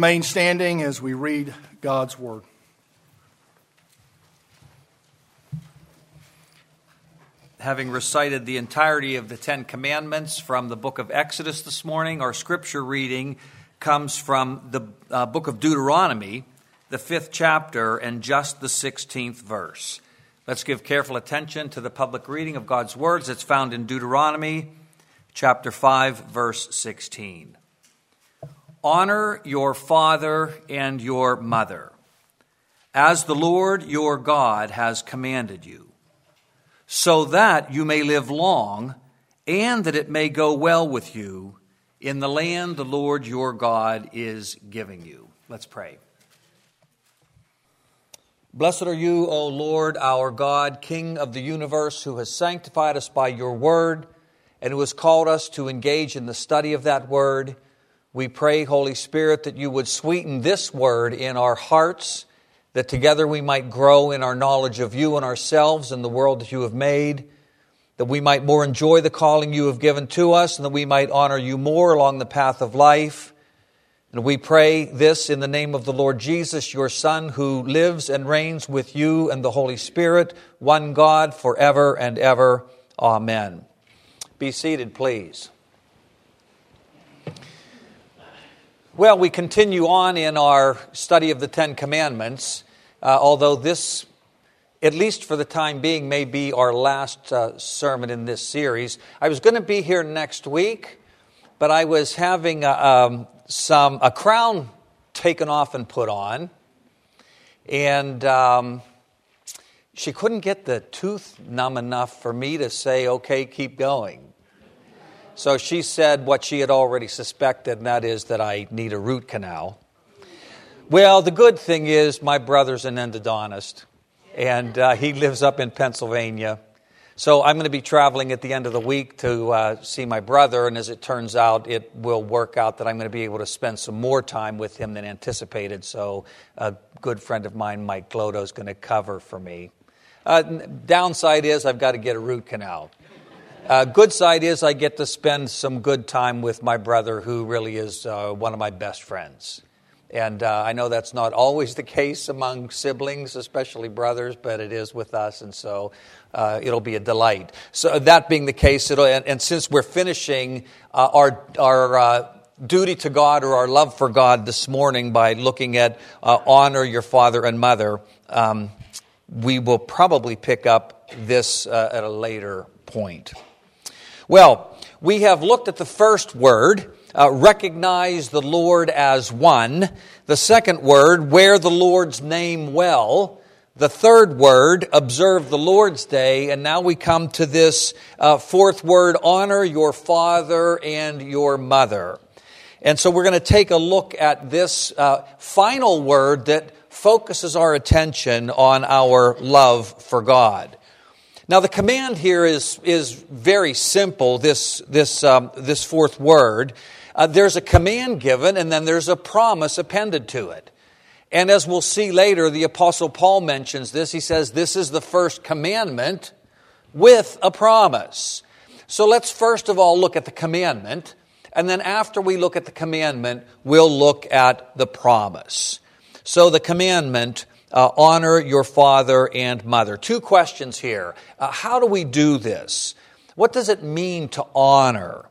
Remain standing as we read God's Word. Having recited the entirety of the Ten Commandments from the book of Exodus this morning, our scripture reading comes from the uh, book of Deuteronomy, the fifth chapter, and just the 16th verse. Let's give careful attention to the public reading of God's words. It's found in Deuteronomy chapter 5, verse 16. Honor your father and your mother, as the Lord your God has commanded you, so that you may live long and that it may go well with you in the land the Lord your God is giving you. Let's pray. Blessed are you, O Lord, our God, King of the universe, who has sanctified us by your word and who has called us to engage in the study of that word. We pray, Holy Spirit, that you would sweeten this word in our hearts, that together we might grow in our knowledge of you and ourselves and the world that you have made, that we might more enjoy the calling you have given to us, and that we might honor you more along the path of life. And we pray this in the name of the Lord Jesus, your Son, who lives and reigns with you and the Holy Spirit, one God, forever and ever. Amen. Be seated, please. Well, we continue on in our study of the Ten Commandments, uh, although this, at least for the time being, may be our last uh, sermon in this series. I was going to be here next week, but I was having a, um, some a crown taken off and put on, and um, she couldn't get the tooth numb enough for me to say, "Okay, keep going." So she said what she had already suspected, and that is that I need a root canal. Well, the good thing is my brother's an endodontist, and uh, he lives up in Pennsylvania. So I'm going to be traveling at the end of the week to uh, see my brother, and as it turns out, it will work out that I'm going to be able to spend some more time with him than anticipated. So a good friend of mine, Mike Glodo, is going to cover for me. Uh, downside is I've got to get a root canal. Uh, good side is I get to spend some good time with my brother, who really is uh, one of my best friends. And uh, I know that's not always the case among siblings, especially brothers, but it is with us, and so uh, it'll be a delight. So, that being the case, and, and, since we're finishing uh, our, our uh, duty to God or our love for God this morning by looking at honor your father and mother, um, we will probably pick up this at a later point. Well, we have looked at the first word, uh, recognize the Lord as one. The second word, wear the Lord's name well. The third word, observe the Lord's day. And now we come to this uh, fourth word, honor your father and your mother. And so we're going to take a look at this uh, final word that focuses our attention on our love for God. Now, the command here is, is very simple, this, this, um, this fourth word. Uh, there's a command given, and then there's a promise appended to it. And as we'll see later, the Apostle Paul mentions this. He says, This is the first commandment with a promise. So let's first of all look at the commandment, and then after we look at the commandment, we'll look at the promise. So the commandment uh, honor your father and mother. Two questions here. Uh, how do we do this? What does it mean to honor?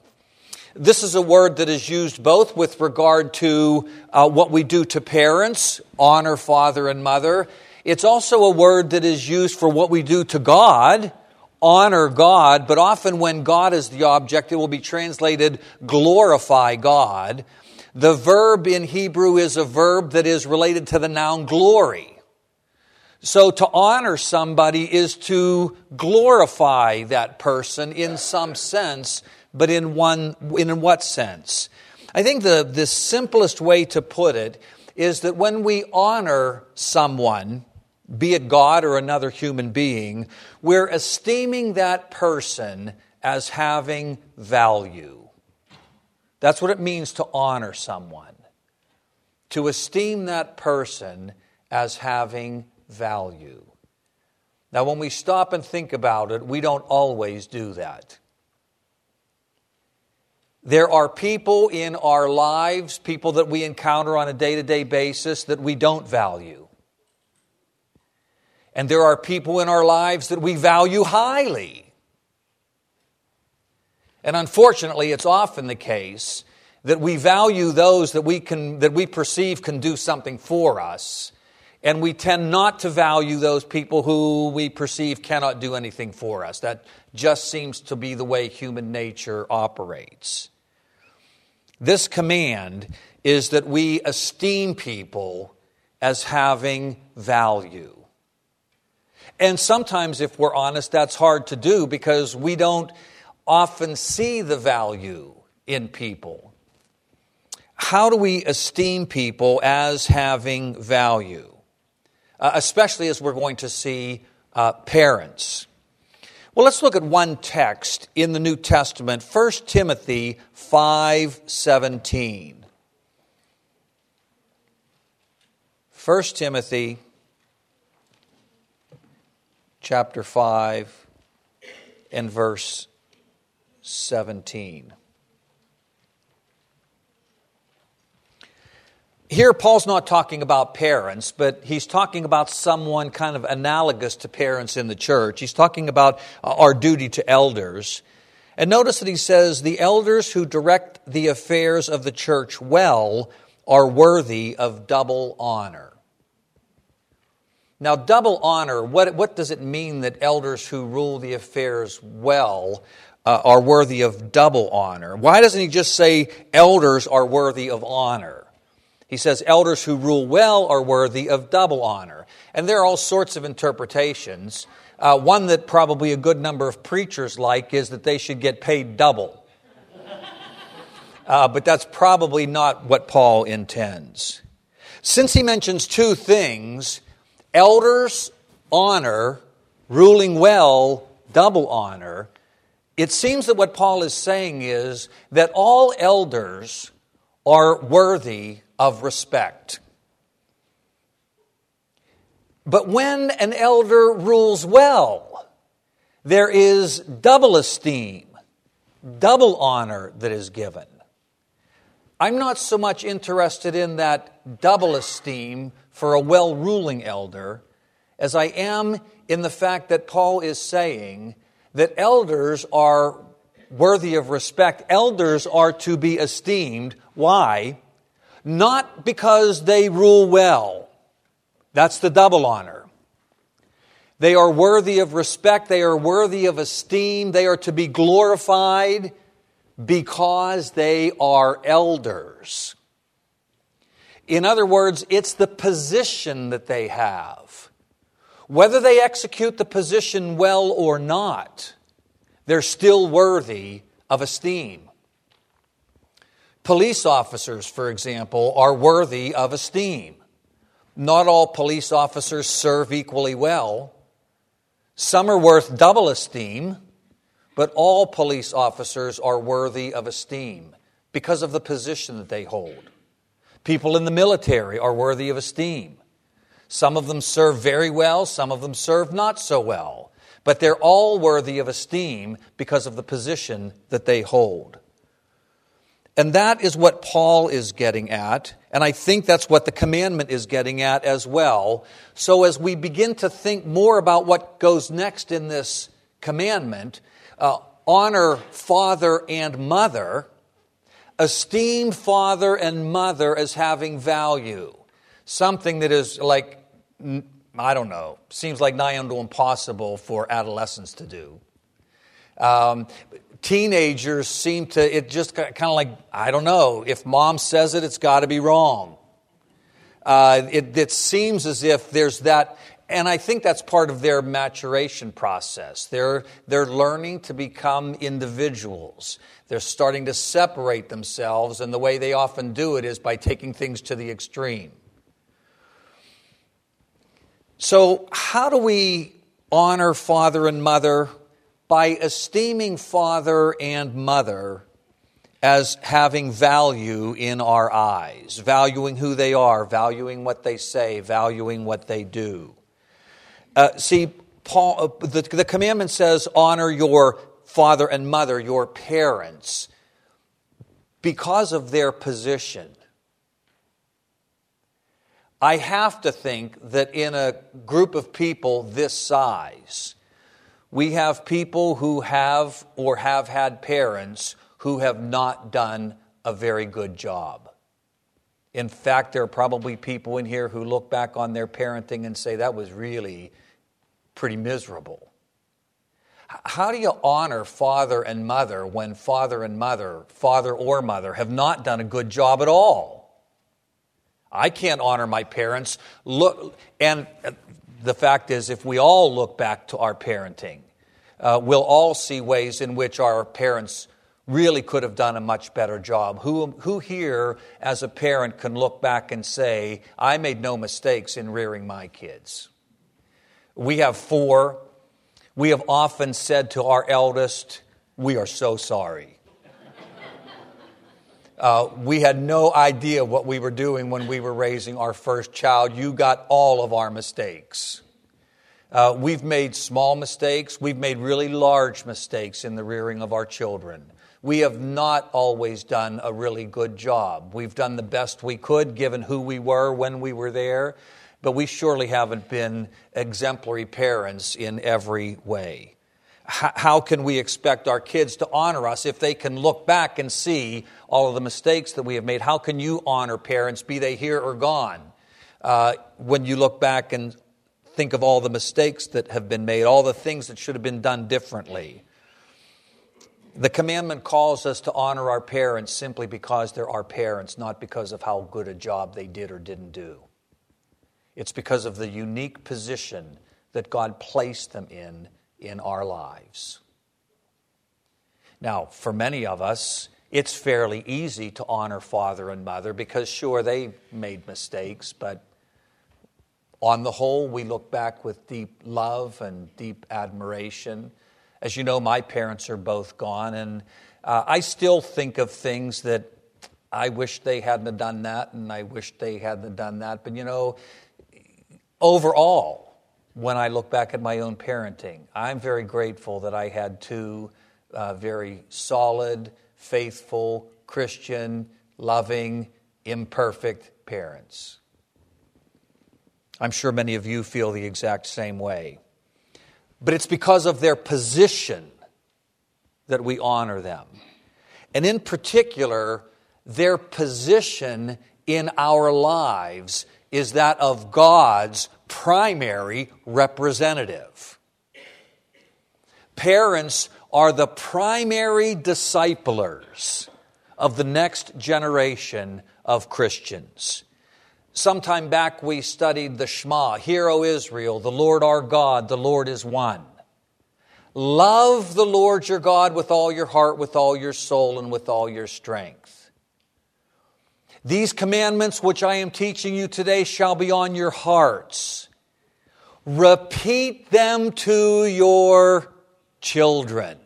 This is a word that is used both with regard to uh, what we do to parents, honor father and mother. It's also a word that is used for what we do to God, honor God, but often when God is the object, it will be translated glorify God. The verb in Hebrew is a verb that is related to the noun glory. So to honor somebody is to glorify that person in some sense, but in one in what sense? I think the, the simplest way to put it is that when we honor someone, be it God or another human being, we're esteeming that person as having value. That's what it means to honor someone. To esteem that person as having value. Now, when we stop and think about it, we don't always do that. There are people in our lives, people that we encounter on a day to day basis that we don't value. And there are people in our lives that we value highly. And unfortunately, it's often the case that we value those that we, can, that we perceive can do something for us, and we tend not to value those people who we perceive cannot do anything for us. That just seems to be the way human nature operates. This command is that we esteem people as having value. And sometimes, if we're honest, that's hard to do because we don't often see the value in people. How do we esteem people as having value? Uh, especially as we're going to see uh, parents. Well, let's look at one text in the New Testament, 1 Timothy 5:17. 1 Timothy chapter 5 and verse 17. Here, Paul's not talking about parents, but he's talking about someone kind of analogous to parents in the church. He's talking about uh, our duty to elders. And notice that he says, The elders who direct the affairs of the church well are worthy of double honor. Now, double honor, what, what does it mean that elders who rule the affairs well uh, are worthy of double honor? Why doesn't he just say elders are worthy of honor? He says elders who rule well are worthy of double honor. And there are all sorts of interpretations. Uh, one that probably a good number of preachers like is that they should get paid double. Uh, but that's probably not what Paul intends. Since he mentions two things elders honor, ruling well, double honor it seems that what Paul is saying is that all elders are worthy of respect. But when an elder rules well, there is double esteem, double honor that is given. I'm not so much interested in that double esteem for a well ruling elder as I am in the fact that Paul is saying that elders are worthy of respect. Elders are to be esteemed. Why? Not because they rule well. That's the double honor. They are worthy of respect, they are worthy of esteem, they are to be glorified because they are elders. In other words, it's the position that they have. Whether they execute the position well or not, they're still worthy of esteem. Police officers, for example, are worthy of esteem. Not all police officers serve equally well. Some are worth double esteem, but all police officers are worthy of esteem because of the position that they hold. People in the military are worthy of esteem. Some of them serve very well, some of them serve not so well, but they're all worthy of esteem because of the position that they hold. And that is what Paul is getting at. And I think that's what the commandment is getting at as well. So as we begin to think more about what goes next in this commandment, uh, honor father and mother, esteem father and mother as having value. Something that is like, I don't know, seems like nigh unto impossible for adolescents to do. Um, teenagers seem to, it just kind of like, I don't know, if mom says it, it's got to be wrong. Uh, it, it seems as if there's that, and I think that's part of their maturation process. They're, they're learning to become individuals. They're starting to separate themselves, and the way they often do it is by taking things to the extreme. So, how do we honor father and mother by esteeming father and mother as having value in our eyes, valuing who they are, valuing what they say, valuing what they do. Uh, see, Paul, uh, the, the commandment says, honor your father and mother, your parents. because of their position. I have to think that in a group of people this size, we have people who have or have had parents who have not done a very good job. In fact, there are probably people in here who look back on their parenting and say, that was really pretty miserable. How do you honor father and mother when father and mother, father or mother, have not done a good job at all? I can't honor my parents. Look, and the fact is, if we all look back to our parenting, uh, we'll all see ways in which our parents really could have done a much better job. Who, who here, as a parent, can look back and say, I made no mistakes in rearing my kids? We have four. We have often said to our eldest, We are so sorry. Uh, we had no idea what we were doing when we were raising our first child. You got all of our mistakes. Uh, we've made small mistakes. We've made really large mistakes in the rearing of our children. We have not always done a really good job. We've done the best we could given who we were when we were there, but we surely haven't been exemplary parents in every way. How can we expect our kids to honor us if they can look back and see all of the mistakes that we have made? How can you honor parents, be they here or gone, uh, when you look back and think of all the mistakes that have been made, all the things that should have been done differently? The commandment calls us to honor our parents simply because they're our parents, not because of how good a job they did or didn't do. It's because of the unique position that God placed them in in our lives. Now, for many of us, it's fairly easy to honor father and mother because, sure, they made mistakes, but on the whole, we look back with deep love and deep admiration. As you know, my parents are both gone, and uh, I still think of things that I wish they hadn't done that, and I wish they hadn't done that. But you know, overall, when I look back at my own parenting, I'm very grateful that I had two uh, very solid, faithful, Christian, loving, imperfect parents. I'm sure many of you feel the exact same way but it's because of their position that we honor them. And in particular, their position in our lives is that of God's primary representative. Parents are the primary disciplers of the next generation of Christians. Sometime back we studied the Shema Hear, O Israel, the Lord our God, the Lord is one. Love the Lord your God with all your heart, with all your soul, and with all your strength. These commandments which I am teaching you today shall be on your hearts. Repeat them to your children.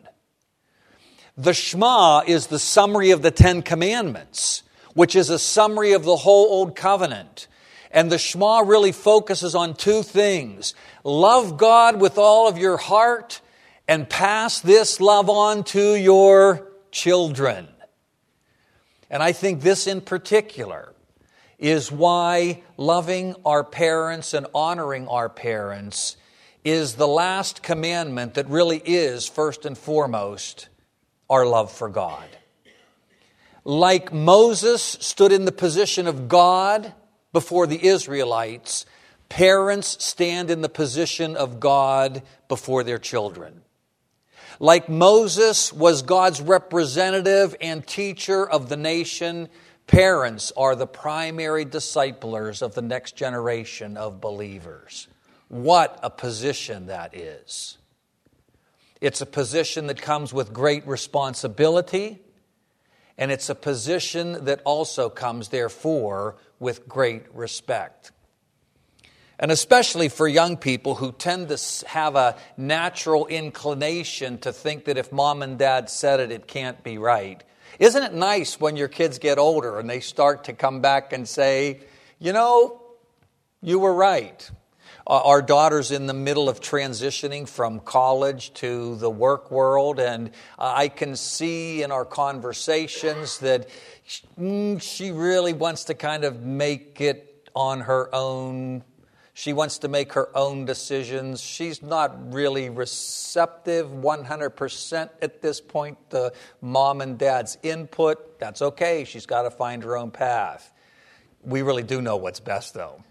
The Shema is the summary of the Ten Commandments which is a summary of the whole Old Covenant. And the Shema really focuses on two things love God with all of your heart and pass this love on to your children. And I think this in particular is why loving our parents and honoring our parents is the last commandment that really is, first and foremost, our love for God like Moses stood in the position of God before the Israelites, parents stand in the position of God before their children. Like Moses was God's representative and teacher of the nation, parents are the primary disciplers of the next generation of believers. What a position that is! It's a position that comes with great responsibility and it's a position that also comes, therefore, with great respect. And especially for young people who tend to have a natural inclination to think that if mom and dad said it, it can't be right. Isn't it nice when your kids get older and they start to come back and say, you know, you were right? Our daughter's in the middle of transitioning from college to the work world, and I can see in our conversations that mm, she really wants to kind of make it on her own she wants to make her own decisions. She's not really receptive 100% at this point to mom and dad's input. That's okay. She's got to find her own path. We really do know what's best, though.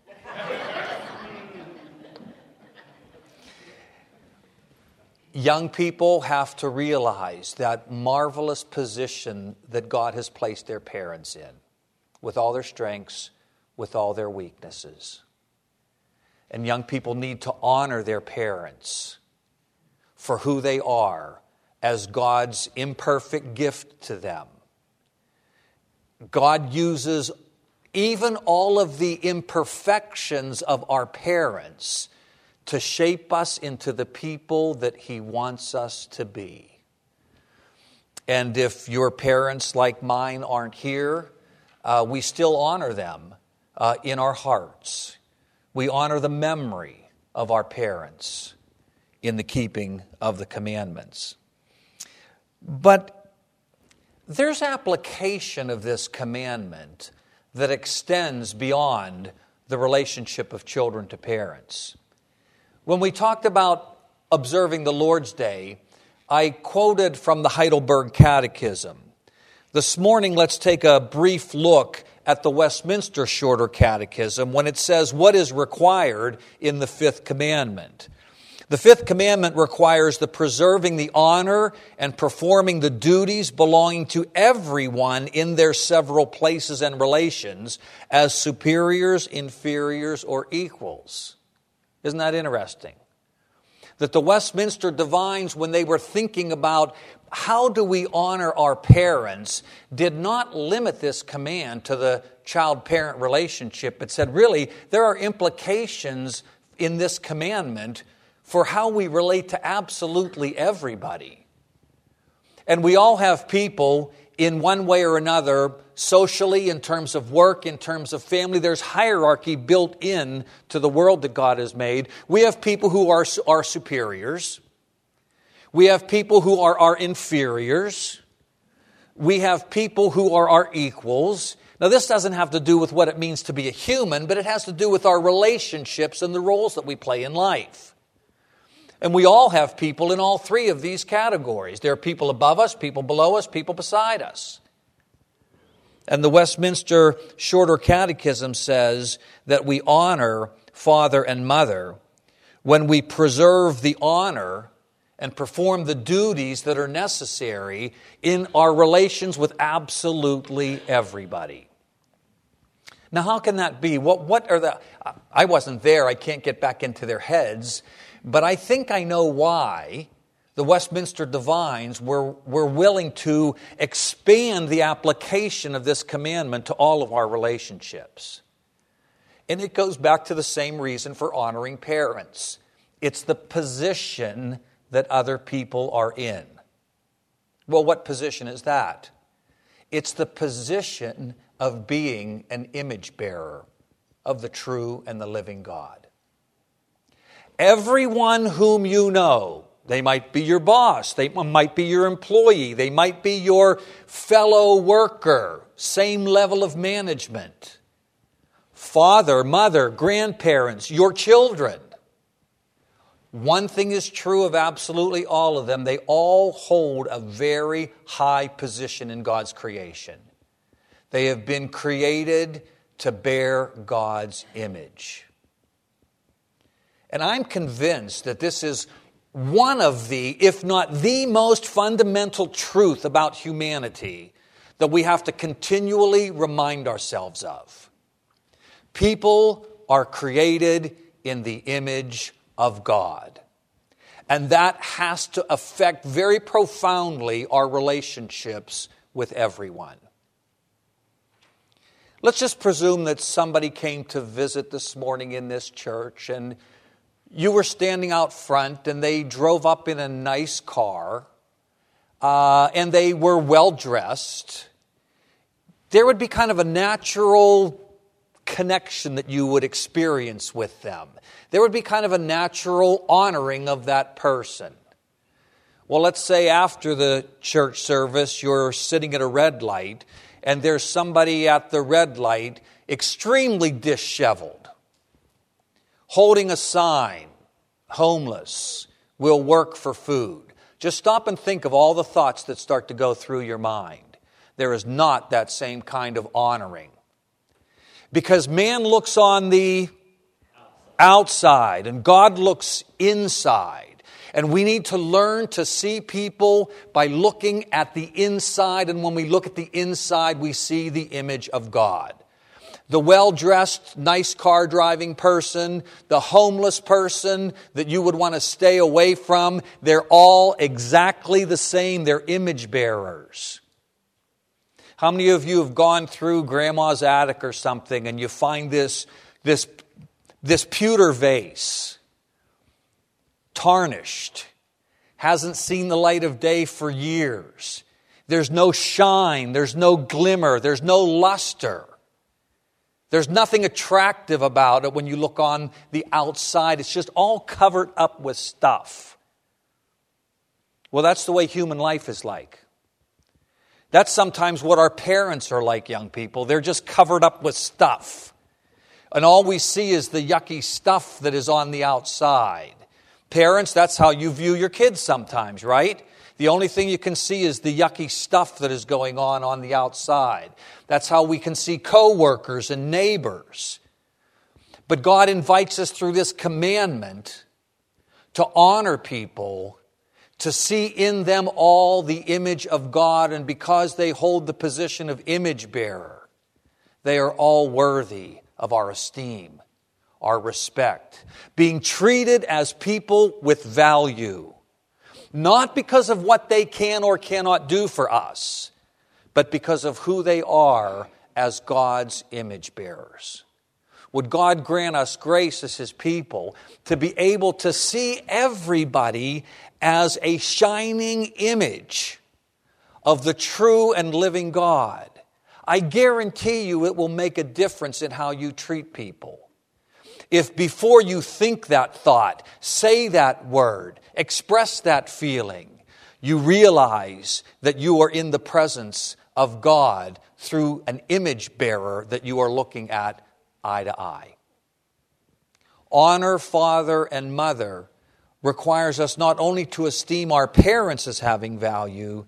Young people have to realize that marvelous position that God has placed their parents in, with all their strengths, with all their weaknesses. And young people need to honor their parents for who they are as God's imperfect gift to them. God uses even all of the imperfections of our parents to shape us into the people that He wants us to be. And if your parents, like mine, aren't here, uh, we still honor them uh, in our hearts. We honor the memory of our parents in the keeping of the commandments. But there's application of this commandment that extends beyond the relationship of children to parents. When we talked about observing the Lord's Day, I quoted from the Heidelberg Catechism. This morning, let's take a brief look at the Westminster Shorter Catechism when it says what is required in the fifth commandment. The fifth commandment requires the preserving the honor and performing the duties belonging to everyone in their several places and relations as superiors, inferiors, or equals. Isn't that interesting? That the Westminster divines, when they were thinking about how do we honor our parents did not limit this command to the child parent relationship, but said, really, there are implications in this commandment for how we relate to absolutely everybody. And we all have people in one way or another, socially, in terms of work, in terms of family. There's hierarchy built in to the world that God has made. We have people who are, are superiors. We have people who are our inferiors. We have people who are our equals. Now, this doesn't have to do with what it means to be a human, but it has to do with our relationships and the roles that we play in life. And we all have people in all three of these categories. There are people above us, people below us, people beside us. And the Westminster Shorter Catechism says that we honor father and mother when we preserve the honor and perform the duties that are necessary in our relations with absolutely everybody. Now, how can that be? What, what are the. I wasn't there, I can't get back into their heads, but I think I know why the Westminster Divines were, were willing to expand the application of this commandment to all of our relationships. And it goes back to the same reason for honoring parents it's the position that other people are in. Well, what position is that? It's the position of being an image bearer of the true and the living God. Everyone whom you know, they might be your boss, they might be your employee, they might be your fellow worker, same level of management, father, mother, grandparents, your children. One thing is true of absolutely all of them they all hold a very high position in God's creation. They have been created to bear God's image. And I'm convinced that this is one of the, if not the most fundamental truth about humanity that we have to continually remind ourselves of. People are created in the image of God. And that has to affect very profoundly our relationships with everyone. Let's just presume that somebody came to visit this morning in this church and you were standing out front and they drove up in a nice car uh, and they were well dressed. There would be kind of a natural connection that you would experience with them. There would be kind of a natural honoring of that person. Well, let's say after the church service, you're sitting at a red light, and there's somebody at the red light extremely disheveled, holding a sign, homeless, will work for food. Just stop and think of all the thoughts that start to go through your mind. There is not that same kind of honoring. Because man looks on the outside and God looks inside. And we need to learn to see people by looking at the inside. And when we look at the inside, we see the image of God the well dressed, nice car driving person, the homeless person that you would want to stay away from, they're all exactly the same. They're image bearers. How many of you have gone through grandma's attic or something and you find this, this, this pewter vase, tarnished, hasn't seen the light of day for years? There's no shine, there's no glimmer, there's no luster. There's nothing attractive about it when you look on the outside. It's just all covered up with stuff. Well, that's the way human life is like. That's sometimes what our parents are like, young people. They're just covered up with stuff. And all we see is the yucky stuff that is on the outside. Parents, that's how you view your kids sometimes, right? The only thing you can see is the yucky stuff that is going on on the outside. That's how we can see coworkers and neighbors. But God invites us through this commandment to honor people, to see in them all the image of God, and because they hold the position of image bearer, they are all worthy of our esteem, our respect, being treated as people with value not because of what they can or cannot do for us, but because of who they are as God's image bearers. Would God grant us grace as His people to be able to see everybody as a shining image of the true and living God? I guarantee you it will make a difference in how you treat people. If before you think that thought, say that word, express that feeling, you realize that you are in the presence of God through an image bearer that you are looking at eye to eye. Honor father and mother requires us not only to esteem our parents as having value,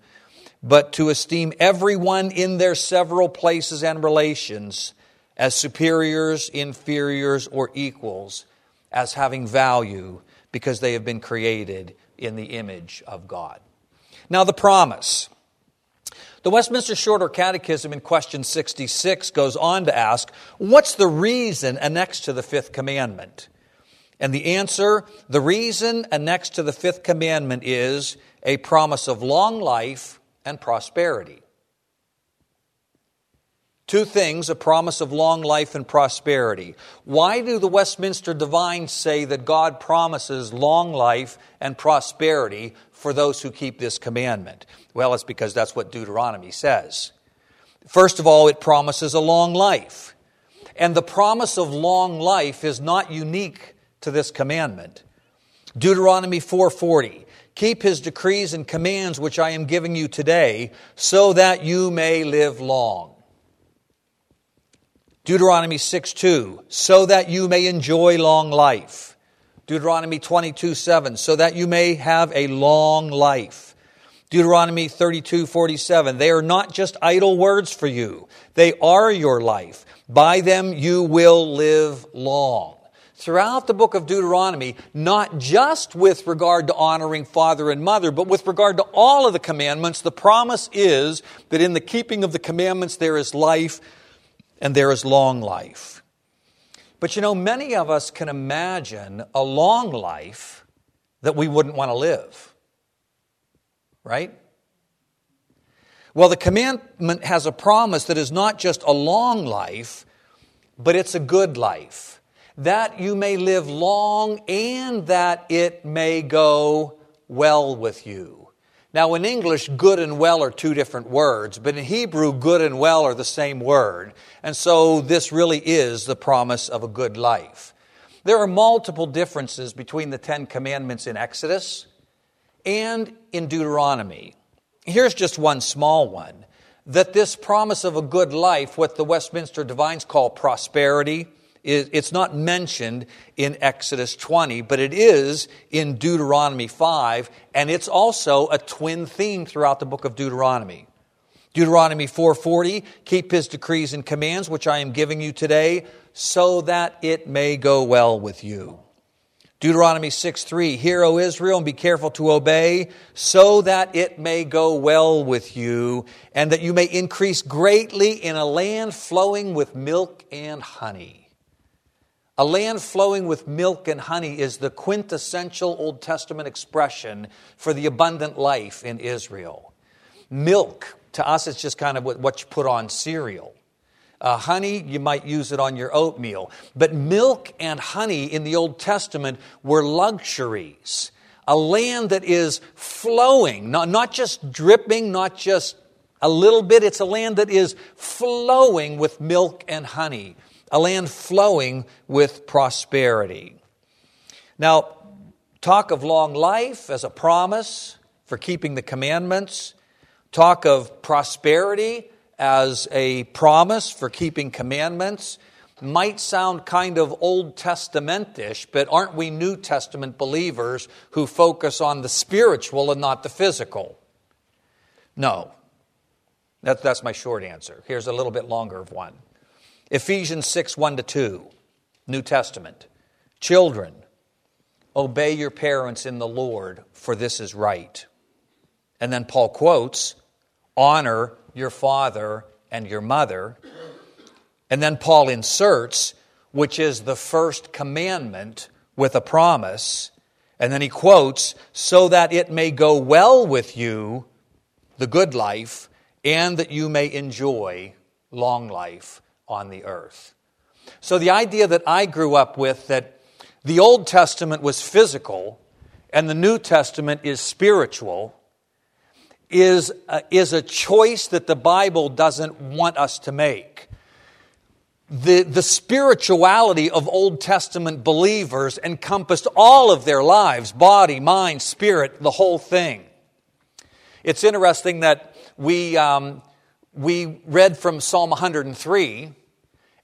but to esteem everyone in their several places and relations as superiors, inferiors, or equals as having value because they have been created in the image of God. Now, the promise. The Westminster Shorter Catechism in question 66 goes on to ask, What's the reason annexed to the fifth commandment? And the answer the reason annexed to the fifth commandment is a promise of long life and prosperity. Two things a promise of long life and prosperity. Why do the Westminster Divines say that God promises long life and prosperity for those who keep this commandment? Well, it's because that's what Deuteronomy says. First of all, it promises a long life. And the promise of long life is not unique to this commandment. Deuteronomy 4:40 Keep his decrees and commands which I am giving you today so that you may live long. Deuteronomy 6 2, so that you may enjoy long life. Deuteronomy 22 7, so that you may have a long life. Deuteronomy 32 47, they are not just idle words for you, they are your life. By them you will live long. Throughout the book of Deuteronomy, not just with regard to honoring father and mother, but with regard to all of the commandments, the promise is that in the keeping of the commandments there is life and there is long life. But you know, many of us can imagine a long life that we wouldn't want to live. Right? Well, the commandment has a promise that is not just a long life, but it's a good life. That you may live long and that it may go well with you. Now, in English, good and well are two different words, but in Hebrew, good and well are the same word. And so this really is the promise of a good life. There are multiple differences between the Ten Commandments in Exodus and in Deuteronomy. Here's just one small one that this promise of a good life, what the Westminster Divines call prosperity, it's not mentioned in Exodus 20, but it is in Deuteronomy 5, and it's also a twin theme throughout the book of Deuteronomy. Deuteronomy 4:40, keep his decrees and commands which I am giving you today, so that it may go well with you. Deuteronomy 6 3, Hear, O Israel, and be careful to obey, so that it may go well with you, and that you may increase greatly in a land flowing with milk and honey. A land flowing with milk and honey is the quintessential Old Testament expression for the abundant life in Israel. Milk, to us, is just kind of what you put on cereal. Uh, honey, you might use it on your oatmeal. But milk and honey in the Old Testament were luxuries. A land that is flowing, not, not just dripping, not just a little bit. It's a land that is flowing with milk and honey, a land flowing with prosperity. Now, talk of long life as a promise for keeping the commandments, talk of prosperity as a promise for keeping commandments might sound kind of Old Testamentish, but aren't we New Testament believers who focus on the spiritual and not the physical? No. That, that's my short answer. Here's a little bit longer of one Ephesians 6 1 to 2, New Testament. Children, obey your parents in the Lord, for this is right. And then Paul quotes, honor your father and your mother. And then Paul inserts, which is the first commandment with a promise. And then he quotes, so that it may go well with you, the good life, and that you may enjoy long life on the earth. So the idea that I grew up with that the Old Testament was physical and the New Testament is spiritual is a, is a choice that the Bible doesn't want us to make. The, the spirituality of Old Testament believers encompassed all of their lives body, mind, spirit, the whole thing. It's interesting that we, um, we read from Psalm 103,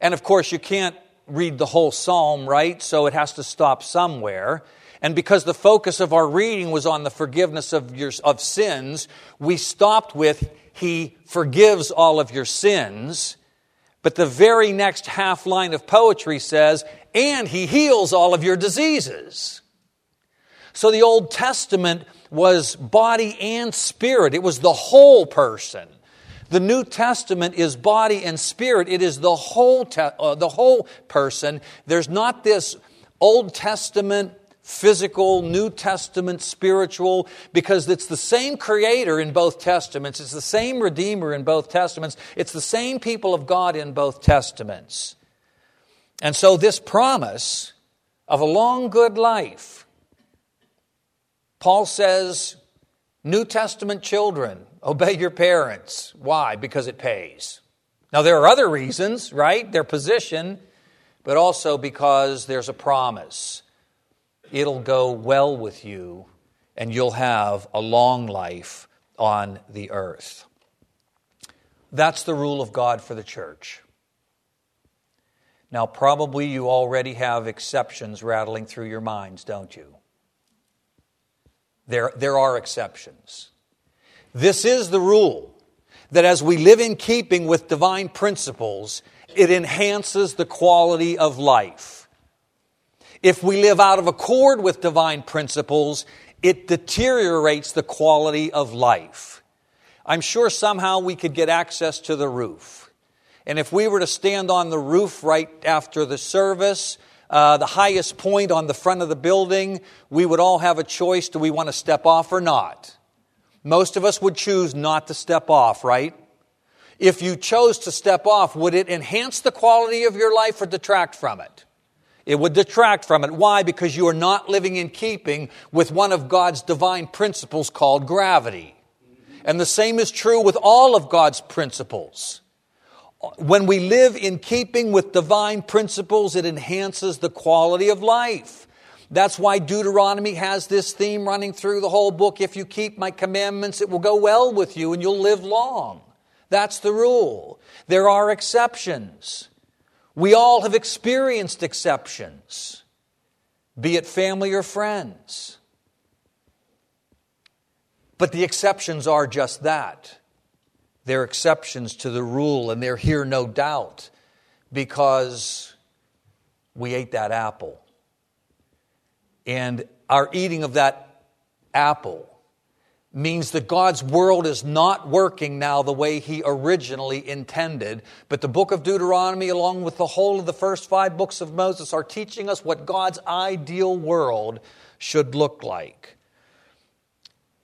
and of course, you can't read the whole psalm, right? So it has to stop somewhere. And because the focus of our reading was on the forgiveness of, your, of sins, we stopped with, He forgives all of your sins. But the very next half line of poetry says, and He heals all of your diseases. So the Old Testament was body and spirit, it was the whole person. The New Testament is body and spirit. It is the whole, te- uh, the whole person. There's not this Old Testament physical, New Testament, spiritual, because it's the same creator in both testaments. It's the same redeemer in both testaments. It's the same people of God in both testaments. And so, this promise of a long, good life, Paul says, New Testament children, obey your parents. Why? Because it pays. Now, there are other reasons, right? Their position, but also because there's a promise it'll go well with you and you'll have a long life on the earth. That's the rule of God for the church. Now, probably you already have exceptions rattling through your minds, don't you? There, there are exceptions. This is the rule that as we live in keeping with divine principles, it enhances the quality of life. If we live out of accord with divine principles, it deteriorates the quality of life. I'm sure somehow we could get access to the roof. And if we were to stand on the roof right after the service, uh, the highest point on the front of the building, we would all have a choice do we want to step off or not? Most of us would choose not to step off, right? If you chose to step off, would it enhance the quality of your life or detract from it? It would detract from it. Why? Because you are not living in keeping with one of God's divine principles called gravity. And the same is true with all of God's principles. When we live in keeping with divine principles, it enhances the quality of life. That's why Deuteronomy has this theme running through the whole book. If you keep my commandments, it will go well with you and you'll live long. That's the rule. There are exceptions. We all have experienced exceptions, be it family or friends. But the exceptions are just that. They're exceptions to the rule, and they're here, no doubt, because we ate that apple. And our eating of that apple means that God's world is not working now the way He originally intended. But the book of Deuteronomy, along with the whole of the first five books of Moses, are teaching us what God's ideal world should look like.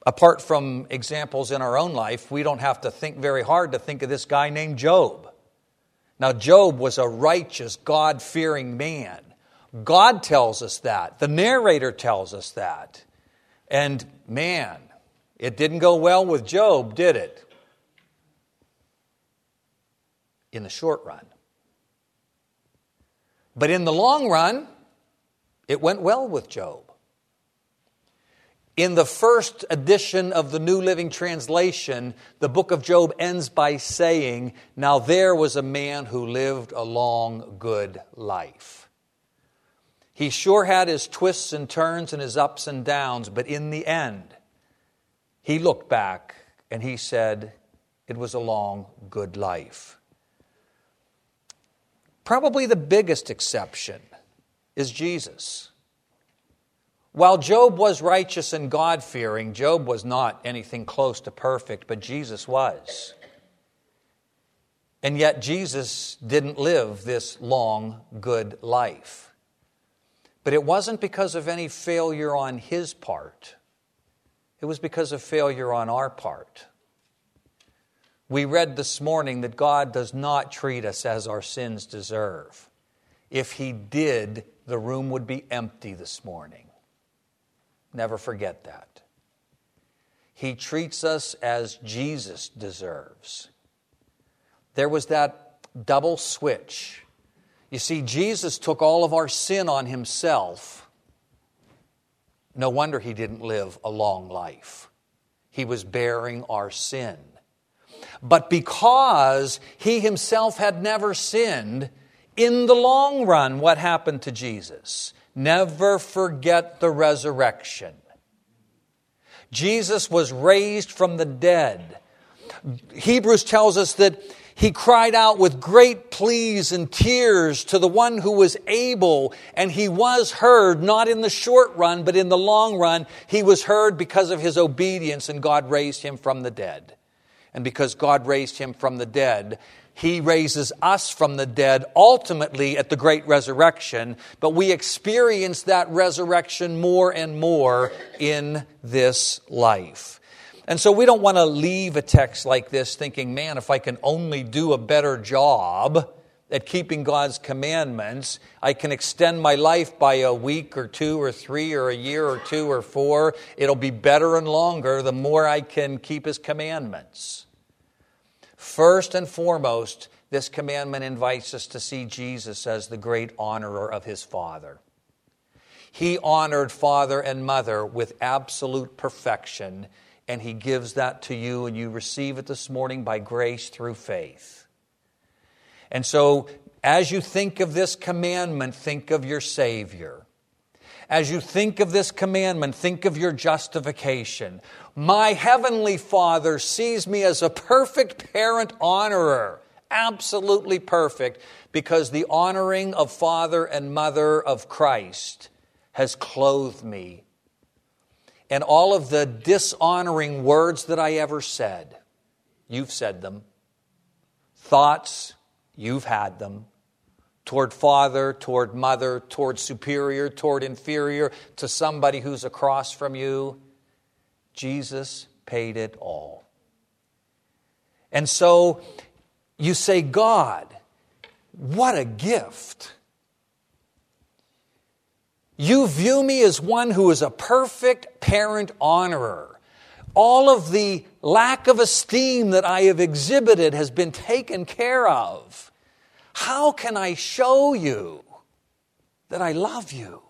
Apart from examples in our own life, we don't have to think very hard to think of this guy named Job. Now, Job was a righteous, God fearing man. God tells us that. The narrator tells us that. And man, it didn't go well with Job, did it? In the short run. But in the long run, it went well with Job. In the first edition of the New Living Translation, the book of Job ends by saying, Now there was a man who lived a long, good life. He sure had his twists and turns and his ups and downs, but in the end, he looked back and he said, It was a long, good life. Probably the biggest exception is Jesus. While Job was righteous and God fearing, Job was not anything close to perfect, but Jesus was. And yet, Jesus didn't live this long, good life. But it wasn't because of any failure on his part. It was because of failure on our part. We read this morning that God does not treat us as our sins deserve. If He did, the room would be empty this morning. Never forget that. He treats us as Jesus deserves. There was that double switch. You see, Jesus took all of our sin on Himself no wonder he didn't live a long life. He was bearing our sin. But because he himself had never sinned, in the long run, what happened to Jesus? Never forget the resurrection. Jesus was raised from the dead. Hebrews tells us that he cried out with great pleas and tears to the one who was able, and he was heard, not in the short run, but in the long run. He was heard because of his obedience, and God raised him from the dead. And because God raised him from the dead, he raises us from the dead ultimately at the great resurrection, but we experience that resurrection more and more in this life. And so we don't want to leave a text like this thinking, man, if I can only do a better job at keeping God's commandments, I can extend my life by a week or two or three or a year or two or four. It'll be better and longer the more I can keep His commandments. First and foremost, this commandment invites us to see Jesus as the great honorer of His Father. He honored father and mother with absolute perfection and He gives that to you, and you receive it this morning by grace through faith. And so, as you think of this commandment, think of your Savior. As you think of this commandment, think of your justification. My heavenly Father sees me as a perfect parent honorer, absolutely perfect, because the honoring of Father and Mother of Christ has clothed me and all of the dishonoring words that I ever said, you've said them. Thoughts, you've had them. Toward father, toward mother, toward superior, toward inferior, to somebody who's across from you. Jesus paid it all. And so you say, God, what a gift. You view me as one who is a perfect parent honorer. all of the lack of esteem that I have exhibited has been taken care of. How can I show you that I love you?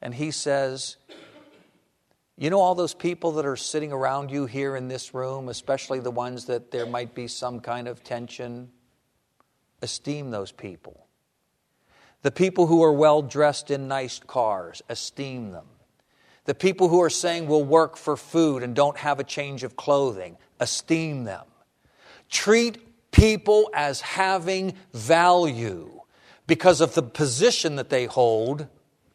And he says, You know, all those people that are sitting around you here in this room, especially the ones that there might be some kind of tension, esteem those people. The people who are well dressed in nice cars, esteem them. The people who are saying we'll work for food and don't have a change of clothing, esteem them. Treat people as having value because of the position that they hold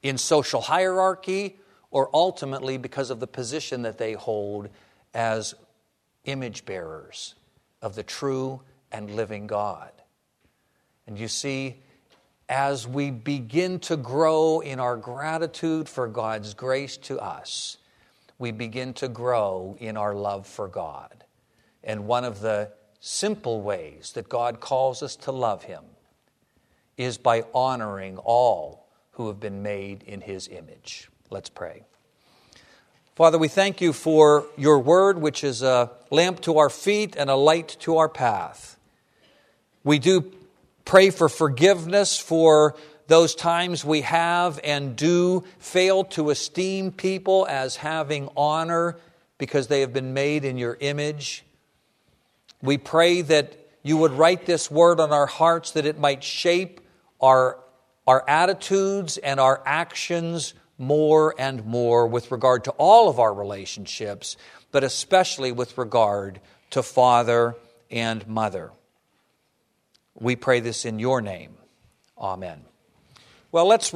in social hierarchy or ultimately because of the position that they hold as image bearers of the true and living God. And you see, as we begin to grow in our gratitude for God's grace to us, we begin to grow in our love for God. And one of the simple ways that God calls us to love Him is by honoring all who have been made in His image. Let's pray. Father, we thank you for your word, which is a lamp to our feet and a light to our path. We do pray for forgiveness for those times we have and do fail to esteem people as having honor because they have been made in your image. We pray that you would write this word on our hearts that it might shape our, our attitudes and our actions more and more with regard to all of our relationships, but especially with regard to father and mother. We pray this in your name. Amen. Well, let's.